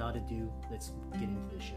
Without ado, let's get into the show.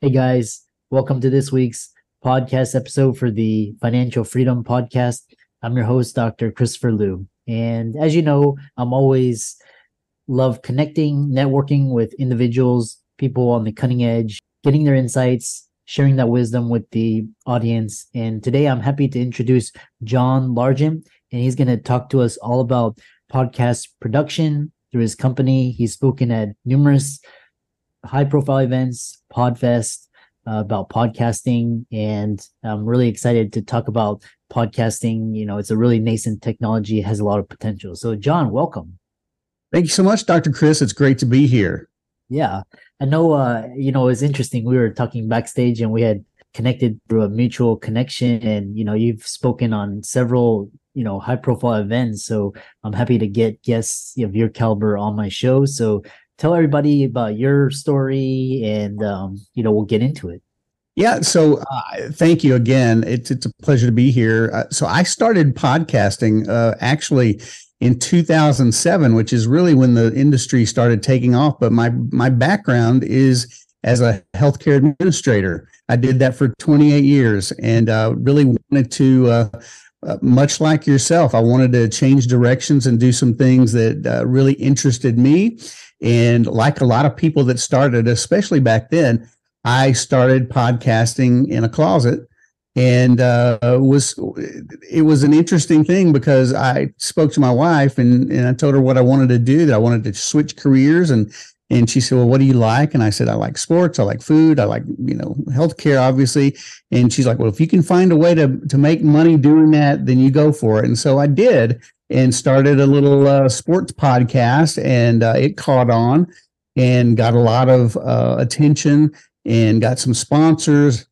Hey guys, welcome to this week's podcast episode for the Financial Freedom Podcast. I'm your host, Dr. Christopher Liu. And as you know, I'm always love connecting, networking with individuals, people on the cutting edge, getting their insights, sharing that wisdom with the audience. And today I'm happy to introduce John Largent, and he's going to talk to us all about podcast production through his company. He's spoken at numerous high profile events, Podfest, uh, about podcasting. And I'm really excited to talk about podcasting. You know, it's a really nascent technology, has a lot of potential. So, John, welcome. Thank you so much, Dr. Chris. It's great to be here. Yeah. I know, uh, you know, it's interesting. We were talking backstage and we had connected through a mutual connection. And, you know, you've spoken on several, you know, high profile events. So I'm happy to get guests of your caliber on my show. So tell everybody about your story and um, you know we'll get into it. Yeah so uh, thank you again. It's, it's a pleasure to be here. Uh, so i started podcasting uh, actually in 2007 which is really when the industry started taking off but my my background is as a healthcare administrator. I did that for 28 years and uh, really wanted to uh, uh, much like yourself, I wanted to change directions and do some things that uh, really interested me. And like a lot of people that started, especially back then, I started podcasting in a closet and uh, was it was an interesting thing because I spoke to my wife and, and I told her what I wanted to do that I wanted to switch careers and and she said, Well, what do you like? And I said, I like sports, I like food, I like, you know, healthcare, obviously. And she's like, Well, if you can find a way to to make money doing that, then you go for it. And so I did and started a little uh, sports podcast and uh, it caught on and got a lot of uh, attention and got some sponsors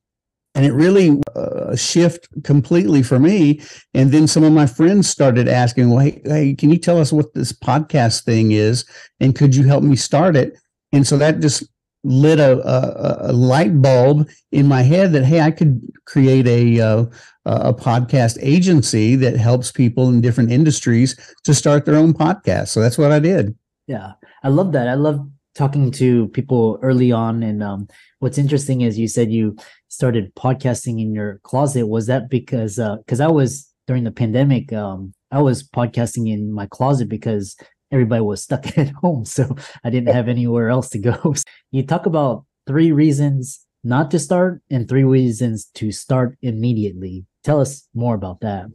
and it really uh, shift completely for me. And then some of my friends started asking well hey, hey can you tell us what this podcast thing is? And could you help me start it? And so that just lit a, a, a light bulb in my head that hey i could create a uh, a podcast agency that helps people in different industries to start their own podcast. So that's what i did. Yeah. I love that. I love talking to people early on and um, what's interesting is you said you started podcasting in your closet. Was that because because uh, i was during the pandemic um, i was podcasting in my closet because everybody was stuck at home so i didn't have anywhere else to go. You talk about three reasons not to start and three reasons to start immediately. Tell us more about that.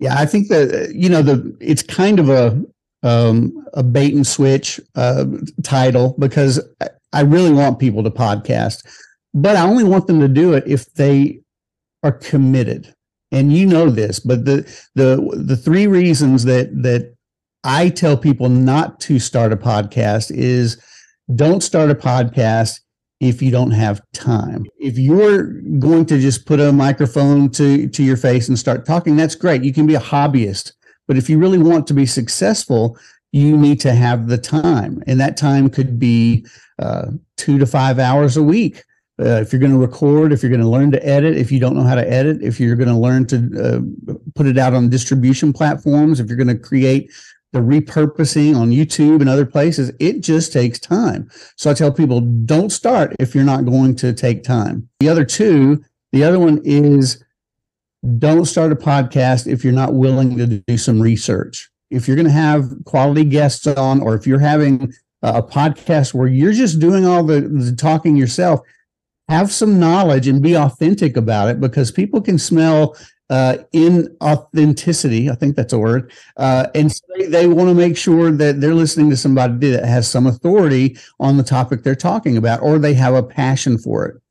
Yeah i think that you know the it's kind of a um, a bait and switch uh, title because I really want people to podcast, but I only want them to do it if they are committed. And you know this, but the the the three reasons that that I tell people not to start a podcast is don't start a podcast if you don't have time. If you're going to just put a microphone to to your face and start talking, that's great. You can be a hobbyist. But if you really want to be successful, you need to have the time. And that time could be uh, two to five hours a week. Uh, if you're going to record, if you're going to learn to edit, if you don't know how to edit, if you're going to learn to uh, put it out on distribution platforms, if you're going to create the repurposing on YouTube and other places, it just takes time. So I tell people don't start if you're not going to take time. The other two, the other one is don't start a podcast if you're not willing to do some research. if you're going to have quality guests on, or if you're having a podcast where you're just doing all the, the talking yourself, have some knowledge and be authentic about it because people can smell uh, in authenticity. I think that's a word. Uh, and so they, they want to make sure that they're listening to somebody that has some authority on the topic they're talking about, or they have a passion for it.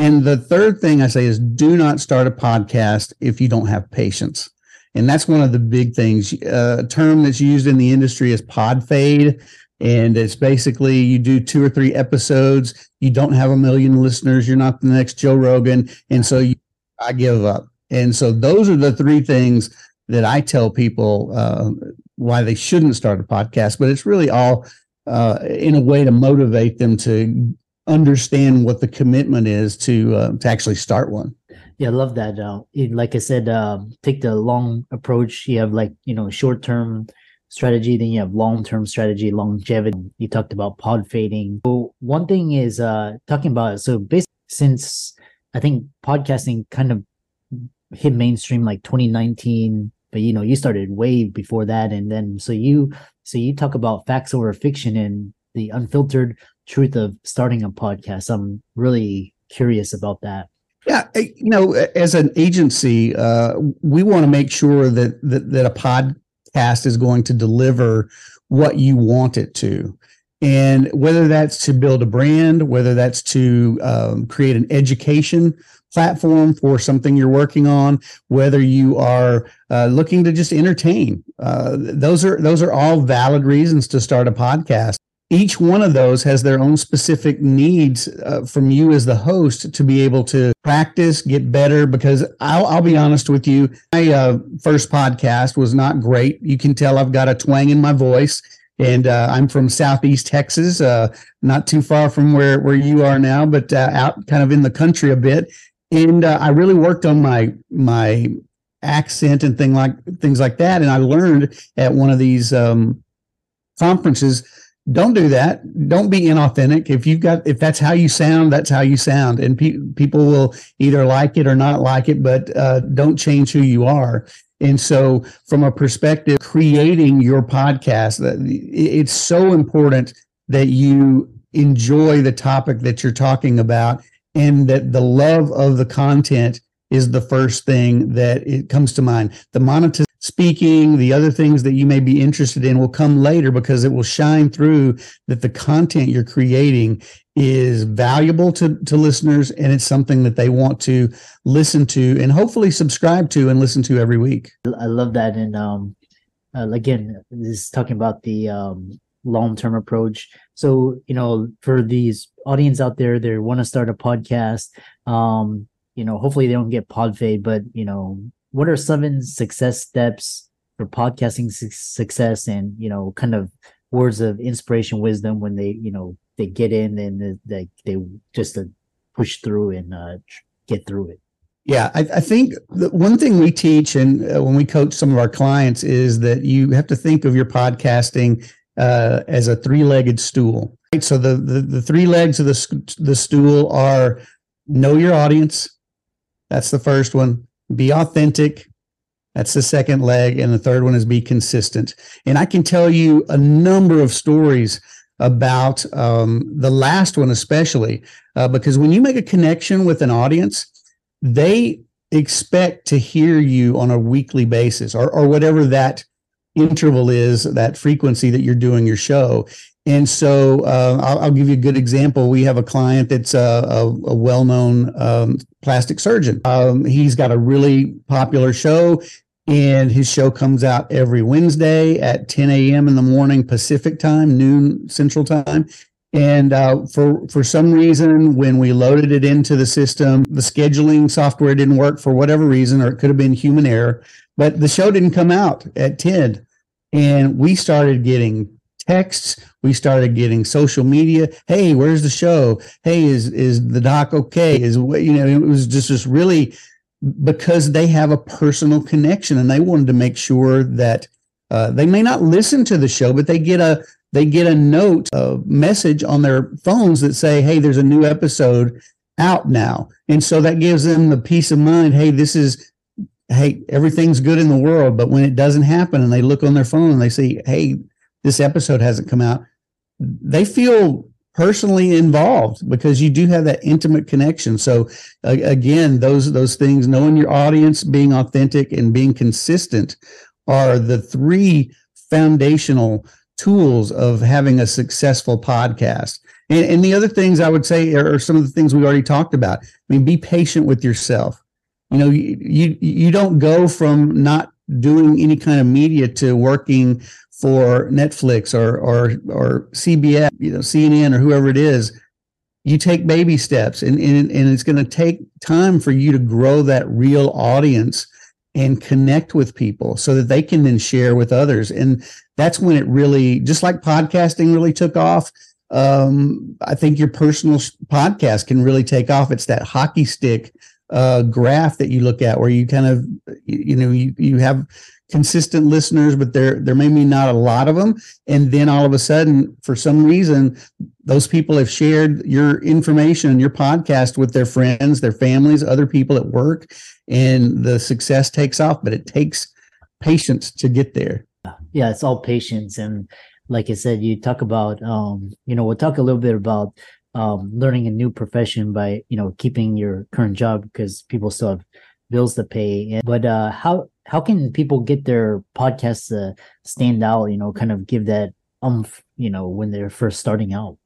And the third thing I say is do not start a podcast if you don't have patience. And that's one of the big things. Uh, a term that's used in the industry is pod fade. And it's basically you do two or three episodes, you don't have a million listeners, you're not the next Joe Rogan. And so you, I give up. And so those are the three things that I tell people uh, why they shouldn't start a podcast. But it's really all uh, in a way to motivate them to understand what the commitment is to uh, to actually start one. Yeah, I love that. Uh, like I said, uh, take the long approach. You have like you know short term strategy, then you have long term strategy, longevity. You talked about pod fading. So one thing is uh, talking about so basically since I think podcasting kind of hit mainstream like 2019 but you know you started way before that and then so you so you talk about facts over fiction and the unfiltered truth of starting a podcast i'm really curious about that yeah you know as an agency uh, we want to make sure that, that that a podcast is going to deliver what you want it to and whether that's to build a brand whether that's to um, create an education platform for something you're working on, whether you are uh, looking to just entertain. Uh, those are those are all valid reasons to start a podcast. Each one of those has their own specific needs uh, from you as the host to be able to practice, get better. Because I'll, I'll be honest with you, my uh, first podcast was not great. You can tell I've got a twang in my voice and uh, I'm from Southeast Texas, uh, not too far from where where you are now, but uh, out kind of in the country a bit and uh, I really worked on my my accent and thing like things like that. And I learned at one of these um, conferences, don't do that. Don't be inauthentic. If you've got if that's how you sound, that's how you sound, and pe- people will either like it or not like it. But uh, don't change who you are. And so, from a perspective, creating your podcast, it's so important that you enjoy the topic that you're talking about and that the love of the content is the first thing that it comes to mind. The monetization speaking, the other things that you may be interested in will come later because it will shine through that the content you're creating is valuable to, to listeners and it's something that they want to listen to and hopefully subscribe to and listen to every week. I love that. And um, uh, again, this is talking about the um, long-term approach so you know for these audience out there they want to start a podcast um you know hopefully they don't get pod fade but you know what are seven success steps for podcasting su- success and you know kind of words of inspiration wisdom when they you know they get in and they they just uh, push through and uh, get through it yeah, I, I, think the one thing we teach and uh, when we coach some of our clients is that you have to think of your podcasting uh, as a three-legged stool. Right? So the, the the three legs of the the stool are know your audience. That's the first one. Be authentic. That's the second leg, and the third one is be consistent. And I can tell you a number of stories about um, the last one, especially uh, because when you make a connection with an audience, they expect to hear you on a weekly basis or, or whatever that interval is that frequency that you're doing your show. And so uh, I'll, I'll, give you a good example. We have a client that's a, a, a well-known um, plastic surgeon. Um, he's got a really popular show, and his show comes out every Wednesday at 10 a.m. in the morning Pacific time, noon Central time. And uh, for for some reason, when we loaded it into the system, the scheduling software didn't work for whatever reason, or it could have been human error. But the show didn't come out at 10. And we started getting texts. We started getting social media. Hey, where's the show? Hey, is is the doc okay? Is what you know, it was just just really because they have a personal connection and they wanted to make sure that uh, they may not listen to the show, but they get a they get a note, a message on their phones that say, "Hey, there's a new episode out now," and so that gives them the peace of mind. Hey, this is hey, everything's good in the world, but when it doesn't happen and they look on their phone and they see, hey, this episode hasn't come out, they feel personally involved because you do have that intimate connection. So uh, again, those those things, knowing your audience, being authentic, and being consistent, are the three foundational tools of having a successful podcast. And, and the other things I would say are some of the things we already talked about. I mean, be patient with yourself. You know, you you, you don't go from not doing any kind of media to working for Netflix or or or CBS, you know, CNN or whoever it is, you take baby steps and and, and it's going to take time for you to grow that real audience and connect with people so that they can then share with others. And that's when it really, just like podcasting really took off. Um, I think your personal podcast can really take off. It's that hockey stick uh, graph that you look at where you kind of, you know, you, you have consistent listeners, but there there may be not a lot of them. And then all of a sudden, for some reason, those people have shared your information your podcast with their friends, their families, other people at work, and the success takes off. But it takes patience to get there. Yeah, it's all patience. And like I said, you talk about um, you know, we'll talk a little bit about um learning a new profession by, you know, keeping your current job because people still have bills to pay. But uh how how can people get their podcasts to stand out you know kind of give that umph you know when they're first starting out?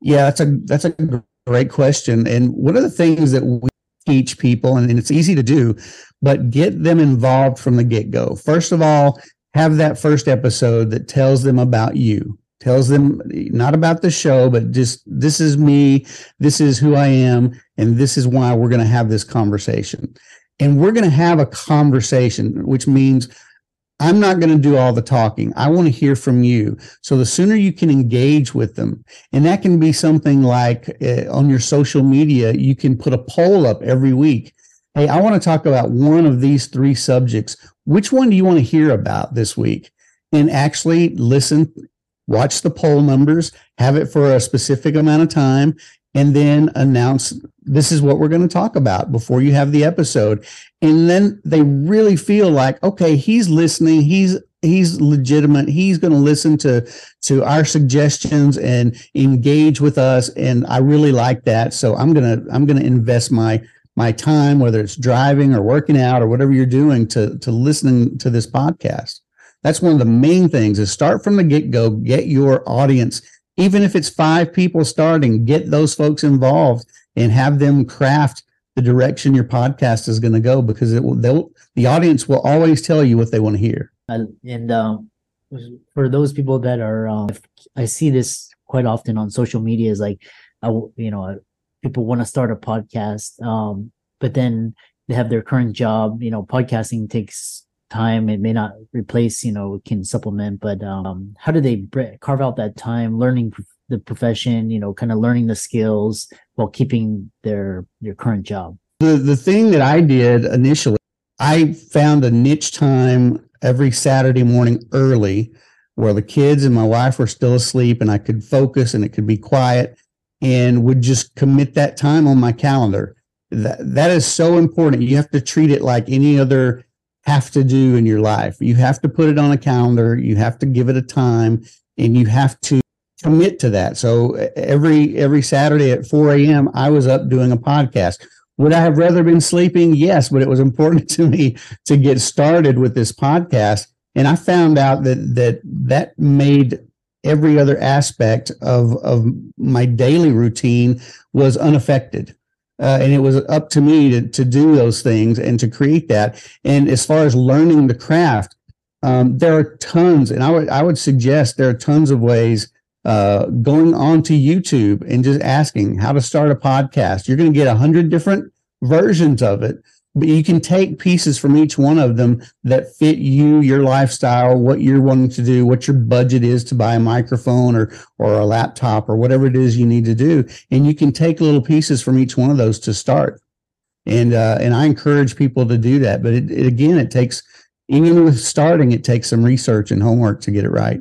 Yeah that's a that's a great question. And one of the things that we teach people and, and it's easy to do but get them involved from the get-go. First of all have that first episode that tells them about you. Tells them not about the show but just this is me. This is who i am and this is why we're going to have this conversation and we're going to have a conversation, which means I'm not going to do all the talking. I want to hear from you. So the sooner you can engage with them, and that can be something like uh, on your social media, you can put a poll up every week. Hey, I want to talk about one of these three subjects. Which one do you want to hear about this week? And actually listen, watch the poll numbers, have it for a specific amount of time, and then announce this is what we're going to talk about before you have the episode. And then they really feel like okay he's listening he's he's legitimate he's going to listen to to our suggestions and engage with us and i really like that. So i'm going to i'm going to invest my my time whether it's driving or working out or whatever you're doing to to listening to this podcast. That's one of the main things is start from the get-go get your audience even if it's five people starting, get those folks involved and have them craft the direction your podcast is going to go because it will they'll the audience will always tell you what they want to hear. and um, for those people that are, um, I see this quite often on social media is like, I, you know, people want to start a podcast, um, but then they have their current job. You know, podcasting takes time. It may not replace you know can supplement but um how do they carve out that time learning the profession you know kind of learning the skills while keeping their their current job? The the thing that i did initially i found a niche time every saturday morning early where the kids and my wife were still asleep and i could focus and it could be quiet and would just commit that time on my calendar. That that is so important. You have to treat it like any other have to do in your life. You have to put it on a calendar, you have to give it a time, and you have to commit to that. So every every Saturday at 4 a.m., I was up doing a podcast. Would I have rather been sleeping? Yes, but it was important to me to get started with this podcast. And I found out that that that made every other aspect of of my daily routine was unaffected. Uh, and it was up to me to, to do those things and to create that. And as far as learning the craft, um, there are tons, and I would I would suggest there are tons of ways uh, going on to YouTube and just asking how to start a podcast. You're going to get a hundred different versions of it, but you can take pieces from each one of them that fit you, your lifestyle, what you're wanting to do, what your budget is to buy a microphone or or a laptop or whatever it is you need to do, and you can take little pieces from each one of those to start. And uh, and I encourage people to do that, but it, it, again, it takes even with starting, it takes some research and homework to get it right.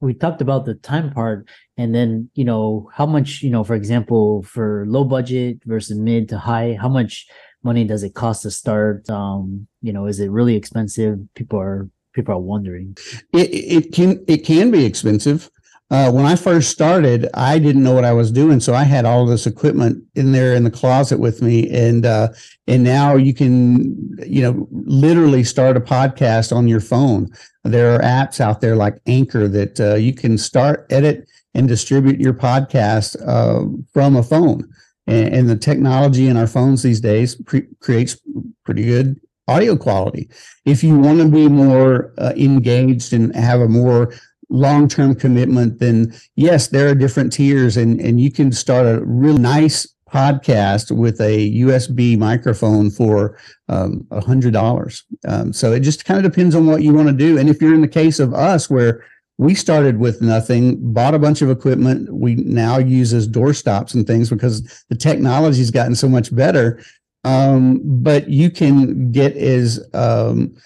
We talked about the time part, and then you know how much you know, for example, for low budget versus mid to high, how much money does it cost to start? Um, you know, is it really expensive? People are people are wondering. It, it can it can be expensive. Uh, when I first started, I didn't know what I was doing, so I had all this equipment in there in the closet with me, and uh, and now you can, you know, literally start a podcast on your phone. There are apps out there like Anchor that uh, you can start, edit, and distribute your podcast uh, from a phone. And, and, the technology in our phones these days pre- creates pretty good audio quality. If you want to be more uh, engaged and have a more long-term commitment, then yes, there are different tiers and, and you can start a really nice podcast with a USB microphone for um, a hundred dollars. Um, so it just kind of depends on what you want to do. And if you're in the case of us where we started with nothing, bought a bunch of equipment we now use as door stops and things because the technology's gotten so much better. Um, but you can get as um,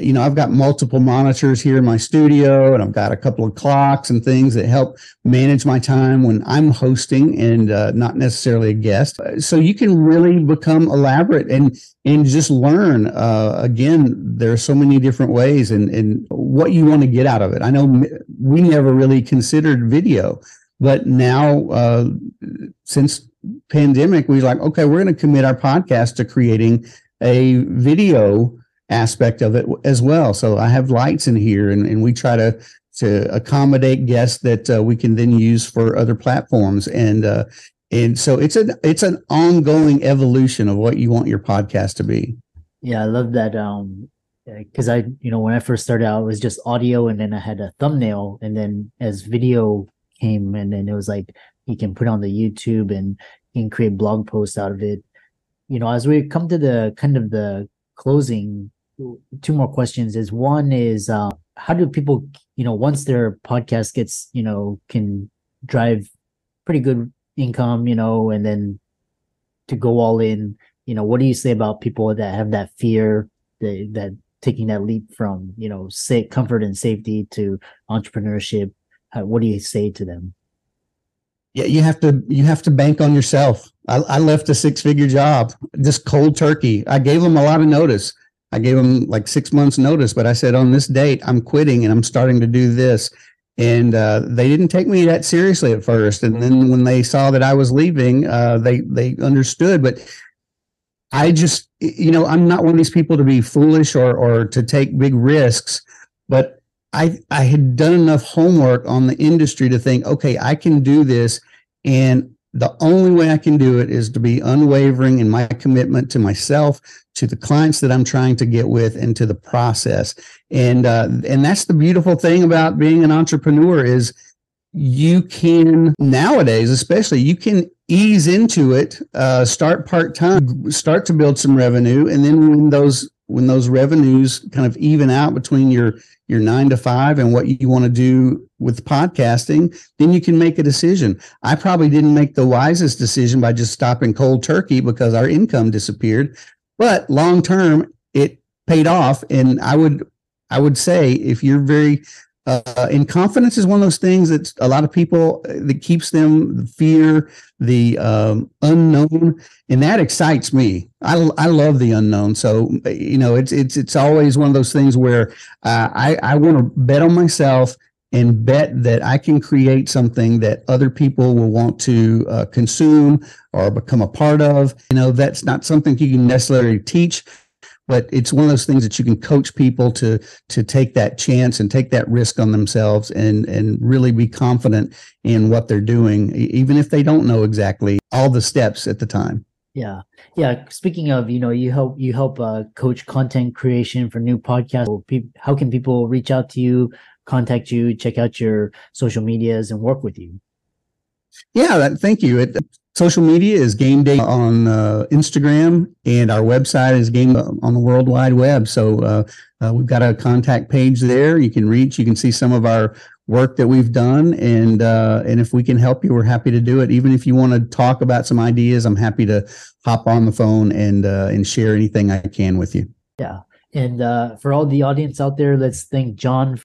you know, I've got multiple monitors here in my studio and I've got a couple of clocks and things that help manage my time when I'm hosting and uh, not necessarily a guest. So you can really become elaborate and and just learn. Uh, again, there are so many different ways and, and what you want to get out of it. I know we never really considered video, but now uh, since pandemic, we like, okay, we're going to commit our podcast to creating a video aspect of it as well. So I have lights in here, and, and we try to to accommodate guests that uh, we can then use for other platforms. And uh, and so it's an it's an ongoing evolution of what you want your podcast to be. Yeah, I love that. Um, because I, you know, when I first started out, it was just audio, and then I had a thumbnail, and then as video came, and then it was like you can put on the YouTube and you can create blog posts out of it. You know, as we come to the kind of the closing two more questions is one is uh, how do people you know once their podcast gets you know can drive pretty good income you know and then to go all in you know what do you say about people that have that fear that, that taking that leap from you know say comfort and safety to entrepreneurship? How, what do you say to them? Yeah you have to you have to bank on yourself. I, I left a six figure job just cold turkey. I gave them a lot of notice I gave them like six months notice, but I said on this date I'm quitting and I'm starting to do this. And uh, they didn't take me that seriously at first, and then when they saw that I was leaving, uh, they they understood. But I just, you know, I'm not one of these people to be foolish or or to take big risks. But I I had done enough homework on the industry to think, okay, I can do this, and the only way I can do it is to be unwavering in my commitment to myself, to the clients that I'm trying to get with, and to the process. And uh, and that's the beautiful thing about being an entrepreneur is you can nowadays, especially, you can ease into it, uh, start part time, start to build some revenue, and then when those when those revenues kind of even out between your your nine to five and what you want to do with podcasting, then you can make a decision. I probably didn't make the wisest decision by just stopping cold turkey because our income disappeared, but long term it paid off. And I would I would say if you're very uh, and confidence is one of those things that a lot of people uh, that keeps them the fear the um, unknown and that excites me. I, I love the unknown. So you know it's it's it's always one of those things where uh, i i want to bet on myself and bet that i can create something that other people will want to uh, consume or become a part of. You know that's not something you can necessarily teach but it's one of those things that you can coach people to to take that chance and take that risk on themselves and and really be confident in what they're doing even if they don't know exactly all the steps at the time. Yeah. Yeah speaking of you know you help you help uh, coach content creation for new podcasts. How can people reach out to you contact you check out your social medias and work with you yeah that, thank you it, Social media is Game Day on uh, Instagram, and our website is Game on the World Wide Web. So uh, uh, we've got a contact page there. You can reach. You can see some of our work that we've done, and uh, and if we can help you, we're happy to do it. Even if you want to talk about some ideas, I'm happy to hop on the phone and uh, and share anything I can with you. Yeah, and uh, for all the audience out there, let's thank John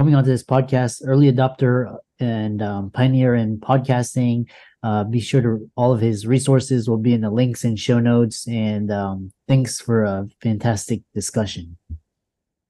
coming onto this podcast, early adopter and um, pioneer in podcasting. Uh, be sure to all of his resources will be in the links and show notes. And um, thanks for a fantastic discussion.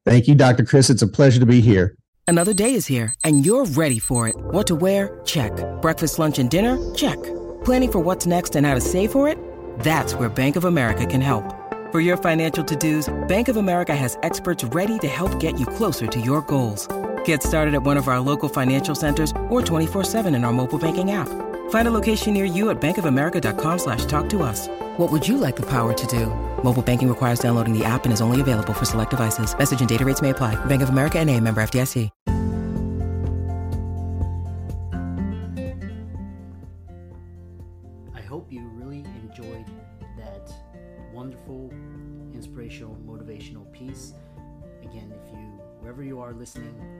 Thank you, Dr. Chris. It's a pleasure to be here. Another day is here, and you're ready for it. What to wear? Check. Breakfast, lunch, and dinner? Check. Planning for what's next and how to save for it? That's where Bank of America can help. For your financial to-dos, Bank of America has experts ready to help get you closer to your goals. Get started at one of our local financial centers or 24-7 in our mobile banking app. Find a location near you at bankofamerica.com slash talk to us. What would you like the power to do? Mobile banking requires downloading the app and is only available for select devices. Message and data rates may apply. Bank of America and a member FDIC. I hope you really enjoyed that wonderful, inspirational, motivational piece. Again, if you, wherever you are listening, if you